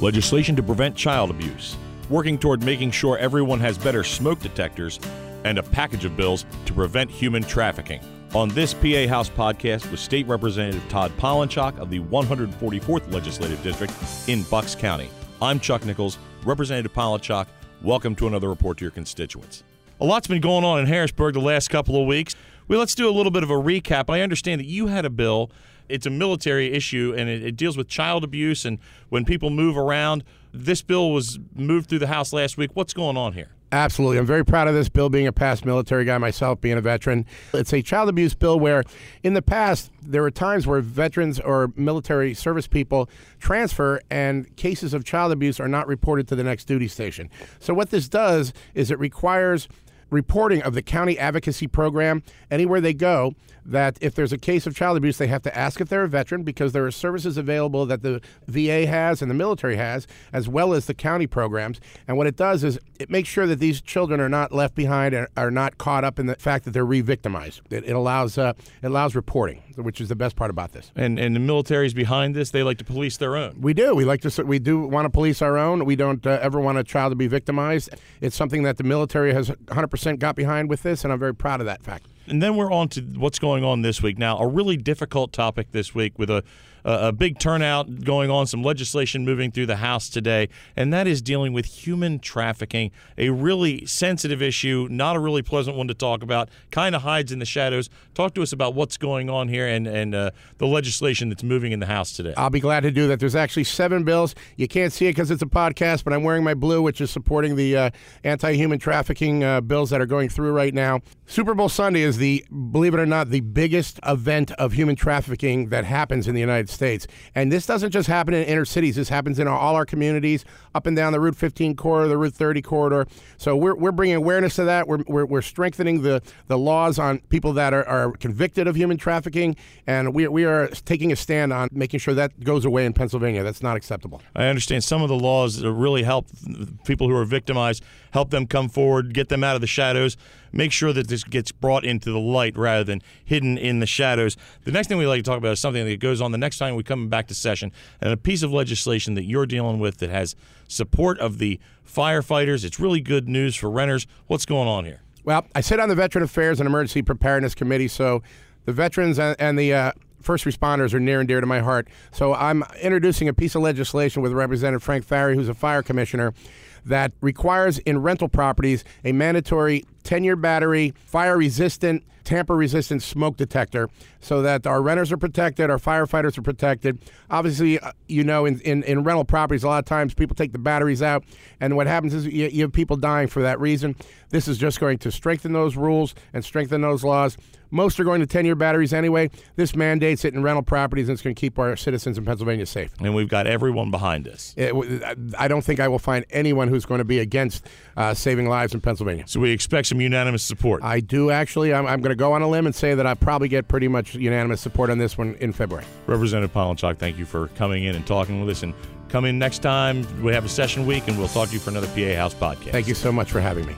legislation to prevent child abuse, working toward making sure everyone has better smoke detectors, and a package of bills to prevent human trafficking. On this PA House podcast with State Representative Todd Polinchock of the 144th Legislative District in Bucks County. I'm Chuck Nichols, Representative Polinchock. Welcome to another report to your constituents. A lot's been going on in Harrisburg the last couple of weeks. Well, let's do a little bit of a recap. I understand that you had a bill it's a military issue and it, it, deals with child abuse and when people move around. This bill was moved through the House last week. What's going on here? Absolutely. I'm very proud of this bill being a past military guy myself, being a veteran. It's a child abuse bill where, in the past, there were times where veterans or military service people transfer and cases of child abuse are not reported to the next duty station. So, what this does is it requires reporting of the county advocacy program anywhere they go that if there's a case of child abuse, they have to ask if they're a veteran because there are services available that the VA has and the military has, as well as the county programs. And what it does is it makes sure that these children are not left behind and are not caught up in the fact that they're re-victimized. It, it allows uh, it allows reporting, which is the best part about this. And and the military's behind this. They like to police their own. We do. We like to. We do want to police our own. We don't uh, ever want a child to be victimized. It's something that the military has 100% got behind with this, and I'm very proud of that fact. And then we're on to what's going on this week. Now, a really difficult topic this week with a a big turnout going on, some legislation moving through the House today, and that is dealing with human trafficking, a really sensitive issue, not a really pleasant one to talk about, kind of hides in the shadows. Talk to us about what's going on here and, and uh, the legislation that's moving in the House today. I'll be glad to do that. There's actually seven bills. You can't see it because it's a podcast, but I'm wearing my blue, which is supporting the uh, anti human trafficking uh, bills that are going through right now. Super Bowl Sunday is the, believe it or not, the biggest event of human trafficking that happens in the United States. And this doesn't just happen in inner cities, this happens in all our communities, up and down the Route 15 corridor, the Route 30 corridor. So we're, we're bringing awareness to that. We're, we're, we're strengthening the, the laws on people that are, are convicted of human trafficking. And we, we are taking a stand on making sure that goes away in Pennsylvania. That's not acceptable. I understand some of the laws really help people who are victimized, help them come forward, get them out of the shadows make sure that this gets brought into the light rather than hidden in the shadows. The next thing we like to talk about is something that goes on the next time we come back to session, and a piece of legislation that you're dealing with that has support of the firefighters. It's really good news for renters. What's going on here? Well, I sit on the Veteran Affairs and Emergency Preparedness Committee, so the veterans and, the uh, first responders are near and dear to my heart. So I'm introducing a piece of legislation with Representative Frank Farry, who's a fire commissioner, that requires in rental properties a mandatory 10 year battery, fire resistant, tamper resistant smoke detector so that our renters are protected, our firefighters are protected. Obviously, uh, you know, in, in, in, rental properties, a lot of times people take the batteries out, and what happens is you, you have people dying for that reason. This is just going to strengthen those rules and strengthen those laws. Most are going to 10 year batteries anyway. This mandates it in rental properties, and it's going to keep our citizens in Pennsylvania safe. And we've got everyone behind us. It, I don't think I will find anyone who's going to be against uh, saving lives in Pennsylvania. So we expect some unanimous support. I do actually. I'm, I'm going to go on a limb and say that I probably get pretty much unanimous support on this one in February. Representative Polinchock, thank you for coming in and talking with us. And come in next time. We have a session week, and we'll talk to you for another PA House podcast. Thank you so much for having me.